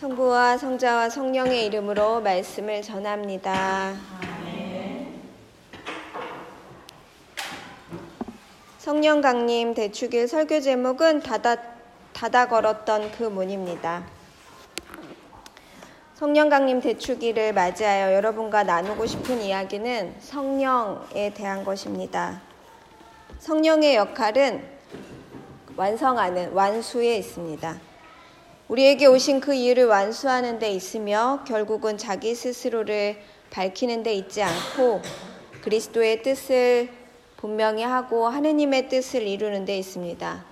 성부와 성자와 성령의 이름으로 말씀을 전합니다. 성령 강림 대축일 설교 제목은 닫아, 닫아 걸었던 그 문입니다. 성령 강림 대축일을 맞이하여 여러분과 나누고 싶은 이야기는 성령에 대한 것입니다. 성령의 역할은 완성하는 완수에 있습니다. 우리에게 오신 그 이유를 완수하는 데 있으며 결국은 자기 스스로를 밝히는 데 있지 않고 그리스도의 뜻을 분명히 하고 하느님의 뜻을 이루는 데 있습니다.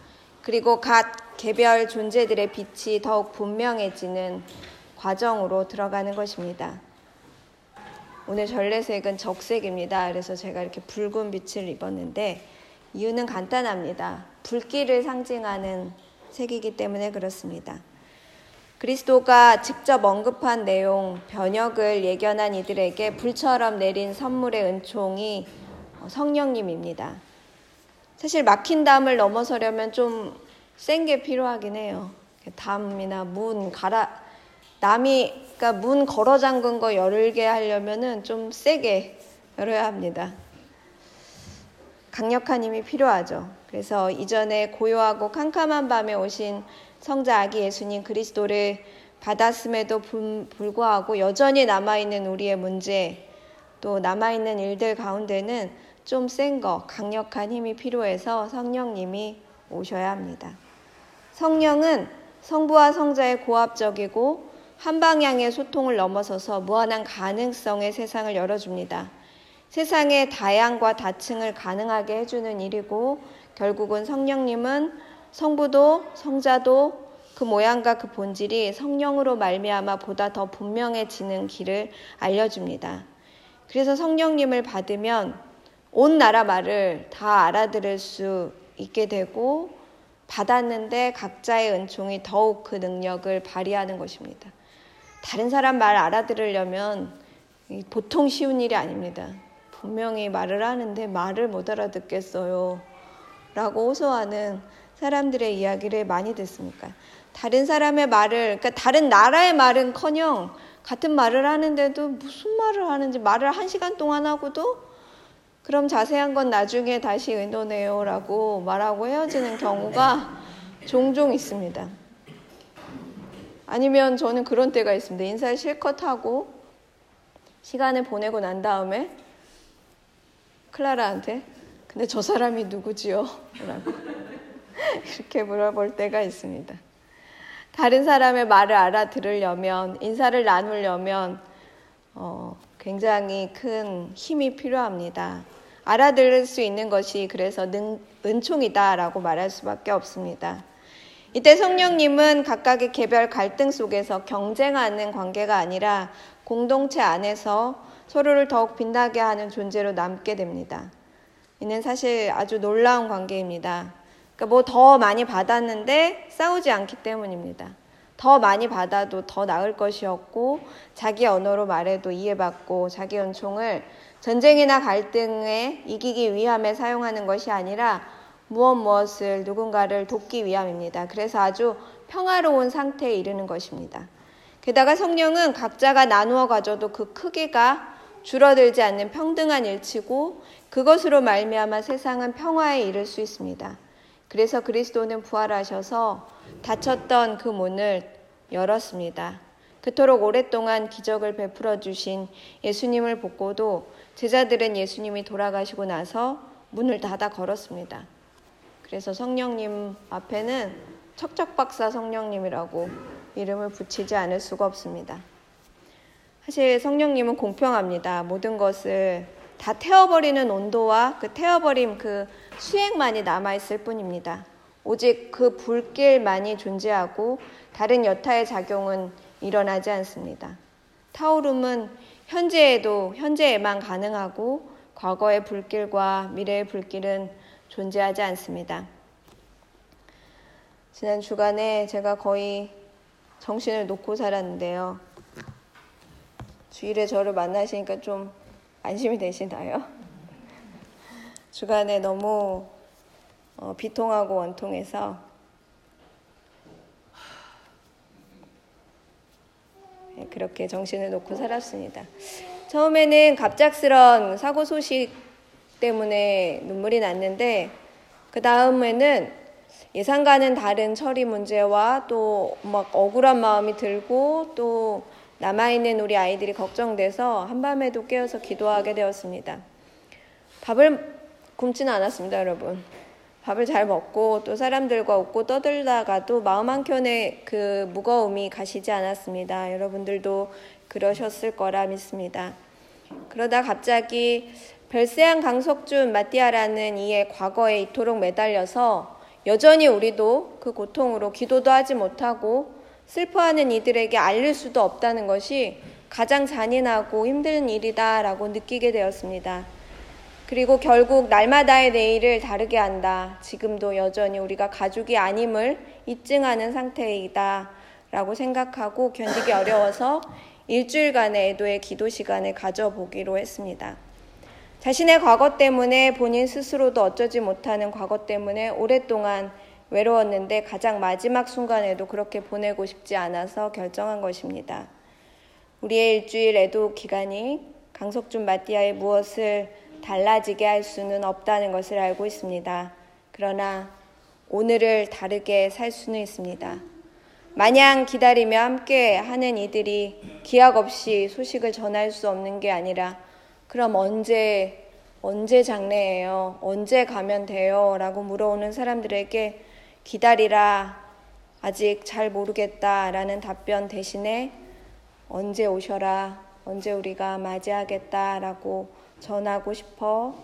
그리고 각 개별 존재들의 빛이 더욱 분명해지는 과정으로 들어가는 것입니다. 오늘 전래색은 적색입니다. 그래서 제가 이렇게 붉은 빛을 입었는데 이유는 간단합니다. 불길을 상징하는 색이기 때문에 그렇습니다. 그리스도가 직접 언급한 내용, 변혁을 예견한 이들에게 불처럼 내린 선물의 은총이 성령님입니다. 사실 막힌 담을 넘어서려면 좀 센 게 필요하긴 해요. 담이나 문 갈아 남이 그러니까 문 걸어 잠근 거 열게 하려면은 좀 세게 열어야 합니다. 강력한 힘이 필요하죠. 그래서 이전에 고요하고 캄캄한 밤에 오신 성자 아기 예수님 그리스도를 받았음에도 불구하고 여전히 남아있는 우리의 문제 또 남아있는 일들 가운데는 좀 센 거, 강력한 힘이 필요해서 성령님이 오셔야 합니다. 성령은 성부와 성자의 고압적이고 한 방향의 소통을 넘어서서 무한한 가능성의 세상을 열어줍니다. 세상의 다양과 다층을 가능하게 해주는 일이고 결국은 성령님은 성부도 성자도 그 모양과 그 본질이 성령으로 말미암아 보다 더 분명해지는 길을 알려줍니다. 그래서 성령님을 받으면 온 나라 말을 다 알아들을 수 있게 되고 받았는데 각자의 은총이 더욱 그 능력을 발휘하는 것입니다. 다른 사람 말 알아들으려면 보통 쉬운 일이 아닙니다. 분명히 말을 하는데 말을 못 알아듣겠어요. 라고 호소하는 사람들의 이야기를 많이 듣습니까? 다른 사람의 말을, 그러니까 다른 나라의 말은 커녕 같은 말을 하는데도 무슨 말을 하는지 말을 한 시간 동안 하고도 그럼 자세한 건 나중에 다시 의논해요 라고 말하고 헤어지는 경우가 종종 있습니다. 아니면 저는 그런 때가 있습니다. 인사를 실컷 하고 시간을 보내고 난 다음에 클라라한테 근데 저 사람이 누구지요? 라고 이렇게 물어볼 때가 있습니다. 다른 사람의 말을 알아들으려면, 인사를 나누려면, 어, 굉장히 큰 힘이 필요합니다. 알아들을 수 있는 것이 그래서 능, 은총이다라고 말할 수밖에 없습니다. 이때 성령님은 각각의 개별 갈등 속에서 경쟁하는 관계가 아니라 공동체 안에서 서로를 더욱 빛나게 하는 존재로 남게 됩니다. 이는 사실 아주 놀라운 관계입니다. 그러니까 뭐 더 많이 받았는데 싸우지 않기 때문입니다. 더 많이 받아도 더 나을 것이었고 자기 언어로 말해도 이해받고 자기 은총을 전쟁이나 갈등에 이기기 위함에 사용하는 것이 아니라 무엇 무엇을 누군가를 돕기 위함입니다. 그래서 아주 평화로운 상태에 이르는 것입니다. 게다가 성령은 각자가 나누어 가져도 그 크기가 줄어들지 않는 평등한 일치고 그것으로 말미암아 세상은 평화에 이를 수 있습니다. 그래서 그리스도는 부활하셔서 닫혔던 그 문을 열었습니다. 그토록 오랫동안 기적을 베풀어 주신 예수님을 보고도 제자들은 예수님이 돌아가시고 나서 문을 닫아 걸었습니다. 그래서 성령님 앞에는 척척박사 성령님이라고 이름을 붙이지 않을 수가 없습니다. 사실 성령님은 공평합니다. 모든 것을 다 태워버리는 온도와 그 태워버림 그 수액만이 남아있을 뿐입니다. 오직 그 불길만이 존재하고 다른 여타의 작용은 일어나지 않습니다. 타오름은 현재에도 현재에만 가능하고 과거의 불길과 미래의 불길은 존재하지 않습니다. 지난 주간에 제가 거의 정신을 놓고 살았는데요. 주일에 저를 만나시니까 좀 안심이 되시나요? 주간에 너무 어, 비통하고 원통해서 네, 그렇게 정신을 놓고 살았습니다. 처음에는 갑작스런 사고 소식 때문에 눈물이 났는데 그 다음에는 예상과는 다른 처리 문제와 또 막 억울한 마음이 들고 또 남아있는 우리 아이들이 걱정돼서 한밤에도 깨어서 기도하게 되었습니다. 밥을 굶지는 않았습니다, 여러분. 밥을 잘 먹고 또 사람들과 웃고 떠들다가도 마음 한켠에 그 무거움이 가시지 않았습니다. 여러분들도 그러셨을 거라 믿습니다. 그러다 갑자기 별세한 강석준 마띠아라는 이의 과거에 이토록 매달려서 여전히 우리도 그 고통으로 기도도 하지 못하고 슬퍼하는 이들에게 알릴 수도 없다는 것이 가장 잔인하고 힘든 일이다라고 느끼게 되었습니다. 그리고 결국 날마다의 내일을 다르게 한다. 지금도 여전히 우리가 가족이 아님을 입증하는 상태이다. 라고 생각하고 견디기 어려워서 일주일간의 애도의 기도 시간을 가져보기로 했습니다. 자신의 과거 때문에 본인 스스로도 어쩌지 못하는 과거 때문에 오랫동안 외로웠는데 가장 마지막 순간에도 그렇게 보내고 싶지 않아서 결정한 것입니다. 우리의 일주일 애도 기간이 강석준 마띠아의 무엇을 달라지게 할 수는 없다는 것을 알고 있습니다. 그러나 오늘을 다르게 살 수는 있습니다. 마냥 기다리며 함께 하는 이들이 기약 없이 소식을 전할 수 없는 게 아니라 그럼 언제 언제 장례예요? 언제 가면 돼요? 라고 물어오는 사람들에게 기다리라. 아직 잘 모르겠다. 라는 답변 대신에 언제 오셔라. 언제 우리가 맞이하겠다. 라고 전하고 싶어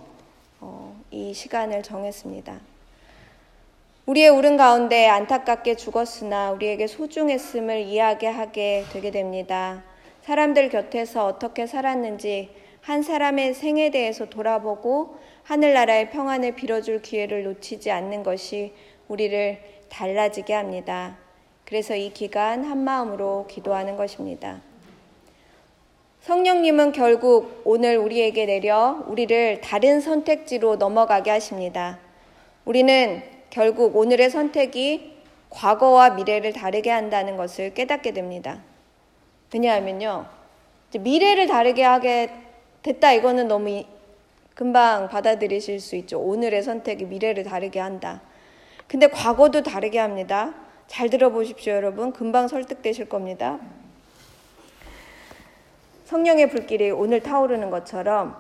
어, 이 시간을 정했습니다. 우리의 울음 가운데 안타깝게 죽었으나 우리에게 소중했음을 이야기하게 되게 됩니다. 사람들 곁에서 어떻게 살았는지 한 사람의 생에 대해서 돌아보고 하늘나라의 평안을 빌어줄 기회를 놓치지 않는 것이 우리를 달라지게 합니다. 그래서 이 기간 한 마음으로 기도하는 것입니다. 성령님은 결국 오늘 우리에게 내려 우리를 다른 선택지로 넘어가게 하십니다. 우리는 결국 오늘의 선택이 과거와 미래를 다르게 한다는 것을 깨닫게 됩니다. 왜냐하면요. 미래를 다르게 하게 됐다 이거는 너무 금방 받아들이실 수 있죠. 오늘의 선택이 미래를 다르게 한다. 근데 과거도 다르게 합니다. 잘 들어보십시오, 여러분. 금방 설득되실 겁니다. 성령의 불길이 오늘 타오르는 것처럼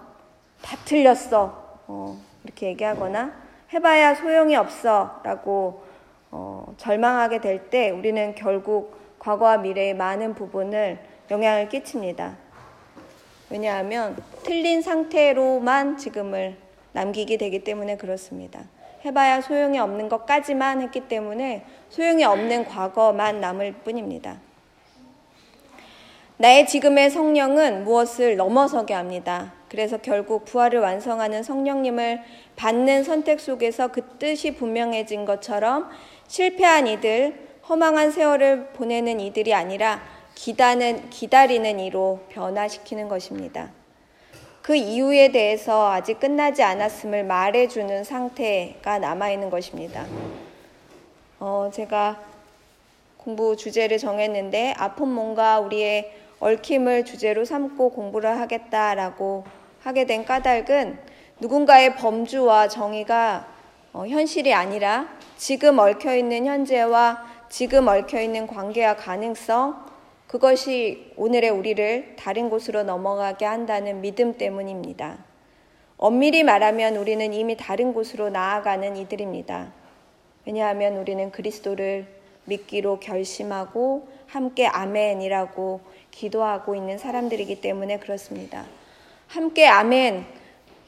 다 틀렸어. 어, 이렇게 얘기하거나 해봐야 소용이 없어. 라고 어, 절망하게 될 때 우리는 결국 과거와 미래의 많은 부분을 영향을 끼칩니다. 왜냐하면 틀린 상태로만 지금을 남기게 되기 때문에 그렇습니다. 해봐야 소용이 없는 것까지만 했기 때문에 소용이 없는 과거만 남을 뿐입니다. 나의 지금의 성령은 무엇을 넘어서게 합니다. 그래서 결국 부활을 완성하는 성령님을 받는 선택 속에서 그 뜻이 분명해진 것처럼 실패한 이들, 허망한 세월을 보내는 이들이 아니라 기다는, 기다리는 이로 변화시키는 것입니다. 그 이유에 대해서 아직 끝나지 않았음을 말해주는 상태가 남아있는 것입니다. 어, 제가 공부 주제를 정했는데 아픈 몸과 우리의 얽힘을 주제로 삼고 공부를 하겠다라고 하게 된 까닭은 누군가의 범주와 정의가 어, 현실이 아니라 지금 얽혀있는 현재와 지금 얽혀있는 관계와 가능성, 그것이 오늘의 우리를 다른 곳으로 넘어가게 한다는 믿음 때문입니다. 엄밀히 말하면 우리는 이미 다른 곳으로 나아가는 이들입니다. 왜냐하면 우리는 그리스도를 믿기로 결심하고 함께 아멘이라고 기도하고 있는 사람들이기 때문에 그렇습니다. 함께 아멘.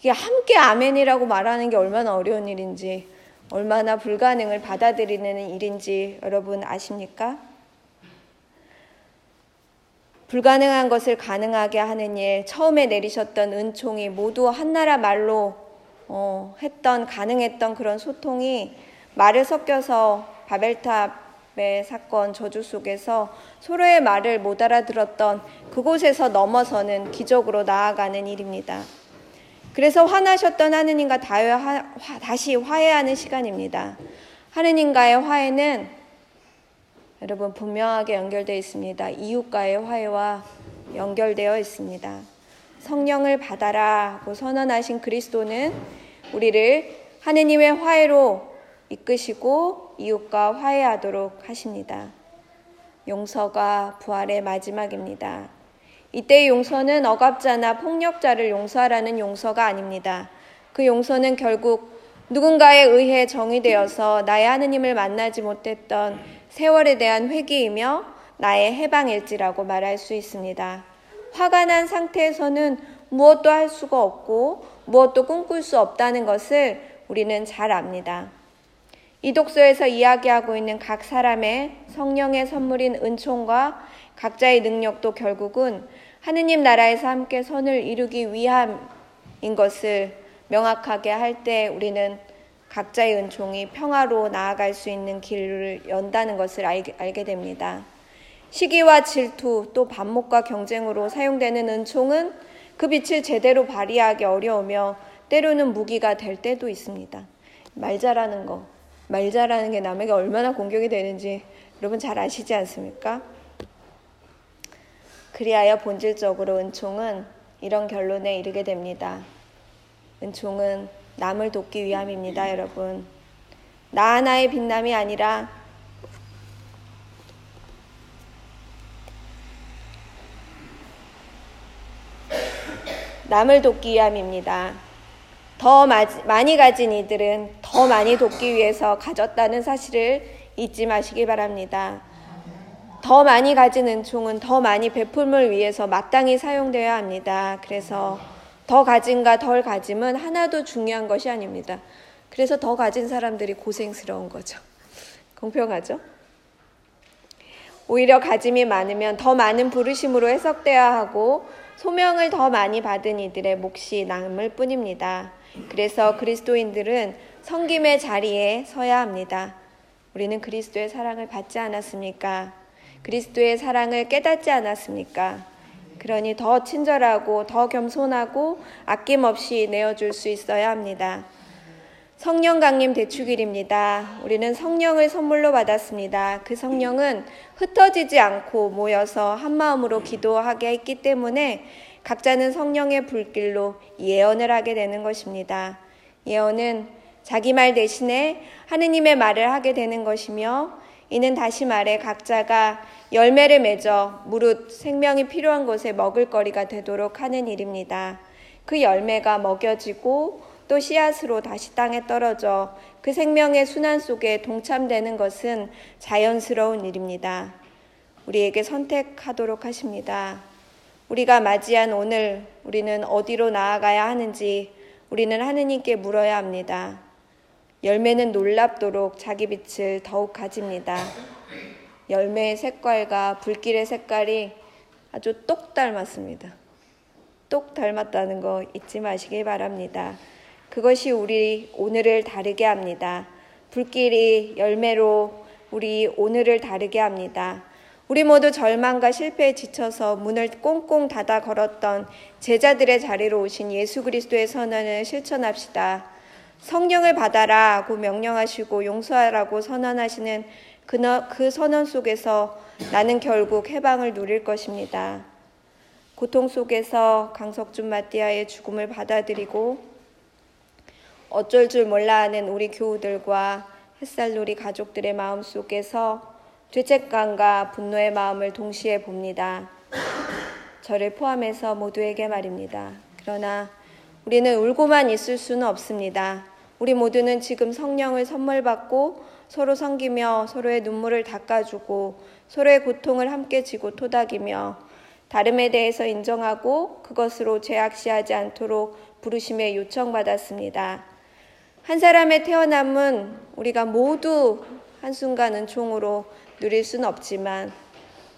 이게 함께 아멘이라고 말하는 게 얼마나 어려운 일인지, 얼마나 불가능을 받아들이는 일인지 여러분 아십니까? 불가능한 것을 가능하게 하는 일, 처음에 내리셨던 은총이 모두 한나라 말로 어, 했던, 가능했던 그런 소통이 말을 섞여서 바벨탑 의 사건 저주 속에서 서로의 말을 못 알아들었던 그곳에서 넘어서는 기적으로 나아가는 일입니다. 그래서 화나셨던 하느님과 다시 화해하는 시간입니다. 하느님과의 화해는 여러분 분명하게 연결되어 있습니다. 이웃과의 화해와 연결되어 있습니다. 성령을 받아라 고 선언하신 그리스도는 우리를 하느님의 화해로 이끄시고 이웃과 화해하도록 하십니다. 용서가 부활의 마지막입니다. 이때 용서는 억압자나 폭력자를 용서하라는 용서가 아닙니다. 그 용서는 결국 누군가에 의해 정의되어서 나의 하느님을 만나지 못했던 세월에 대한 회개이며 나의 해방일지라고 말할 수 있습니다. 화가 난 상태에서는 무엇도 할 수가 없고 무엇도 꿈꿀 수 없다는 것을 우리는 잘 압니다. 이 독서에서 이야기하고 있는 각 사람의 성령의 선물인 은총과 각자의 능력도 결국은 하느님 나라에서 함께 선을 이루기 위함인 것을 명확하게 할 때 우리는 각자의 은총이 평화로 나아갈 수 있는 길을 연다는 것을 알게 됩니다. 시기와 질투 또 반목과 경쟁으로 사용되는 은총은 그 빛을 제대로 발휘하기 어려우며 때로는 무기가 될 때도 있습니다. 말 잘하는 거, 말 잘하는 게 남에게 얼마나 공격이 되는지 여러분 잘 아시지 않습니까? 그리하여 본질적으로 은총은 이런 결론에 이르게 됩니다. 은총은 남을 돕기 위함입니다, 여러분. 나 하나의 빛남이 아니라 남을 돕기 위함입니다. 더 많이 가진 이들은 더 많이 돕기 위해서 가졌다는 사실을 잊지 마시기 바랍니다. 더 많이 가진 은총은 더 많이 베품을 위해서 마땅히 사용되어야 합니다. 그래서 더 가진과 덜 가짐은 하나도 중요한 것이 아닙니다. 그래서 더 가진 사람들이 고생스러운 거죠. 공평하죠? 오히려 가짐이 많으면 더 많은 부르심으로 해석되어야 하고 소명을 더 많이 받은 이들의 몫이 남을 뿐입니다. 그래서 그리스도인들은 성김의 자리에 서야 합니다. 우리는 그리스도의 사랑을 받지 않았습니까? 그리스도의 사랑을 깨닫지 않았습니까? 그러니 더 친절하고 더 겸손하고 아낌없이 내어줄 수 있어야 합니다. 성령 강림 대축일입니다. 우리는 성령을 선물로 받았습니다. 그 성령은 흩어지지 않고 모여서 한 마음으로 기도하게 했기 때문에 각자는 성령의 불길로 예언을 하게 되는 것입니다. 예언은 자기 말 대신에 하느님의 말을 하게 되는 것이며 이는 다시 말해 각자가 열매를 맺어 무릇 생명이 필요한 곳에 먹을거리가 되도록 하는 일입니다. 그 열매가 먹여지고 또 씨앗으로 다시 땅에 떨어져 그 생명의 순환 속에 동참되는 것은 자연스러운 일입니다. 우리에게 선택하도록 하십니다. 우리가 맞이한 오늘 우리는 어디로 나아가야 하는지 우리는 하느님께 물어야 합니다. 열매는 놀랍도록 자기 빛을 더욱 가집니다. 열매의 색깔과 불길의 색깔이 아주 똑 닮았습니다. 똑 닮았다는 거 잊지 마시기 바랍니다. 그것이 우리 오늘을 다르게 합니다. 불길이 열매로 우리 오늘을 다르게 합니다. 우리 모두 절망과 실패에 지쳐서 문을 꽁꽁 닫아 걸었던 제자들의 자리로 오신 예수 그리스도의 선언을 실천합시다. 성령을 받아라고 명령하시고 용서하라고 선언하시는 그 선언 속에서 나는 결국 해방을 누릴 것입니다. 고통 속에서 강석준 마띠아의 죽음을 받아들이고 어쩔 줄 몰라 하는 우리 교우들과 햇살놀이 가족들의 마음 속에서 죄책감과 분노의 마음을 동시에 봅니다. 저를 포함해서 모두에게 말입니다. 그러나 우리는 울고만 있을 수는 없습니다. 우리 모두는 지금 성령을 선물 받고 서로 섬기며 서로의 눈물을 닦아주고 서로의 고통을 함께 지고 토닥이며 다름에 대해서 인정하고 그것으로 죄악시하지 않도록 부르심에 요청받았습니다. 한 사람의 태어남은 우리가 모두 한순간은 총으로 누릴 수는 없지만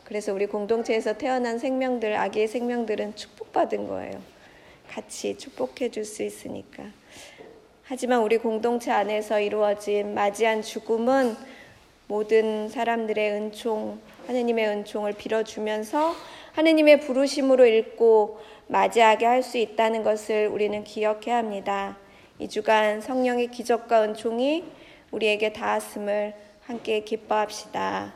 그래서 우리 공동체에서 태어난 생명들, 아기의 생명들은 축복받은 거예요. 같이 축복해 줄 수 있으니까. 하지만 우리 공동체 안에서 이루어진 맞이한 죽음은 모든 사람들의 은총, 하느님의 은총을 빌어주면서 하느님의 부르심으로 읽고 맞이하게 할 수 있다는 것을 우리는 기억해야 합니다. 이 주간 성령의 기적과 은총이 우리에게 닿았음을 함께 기뻐합시다.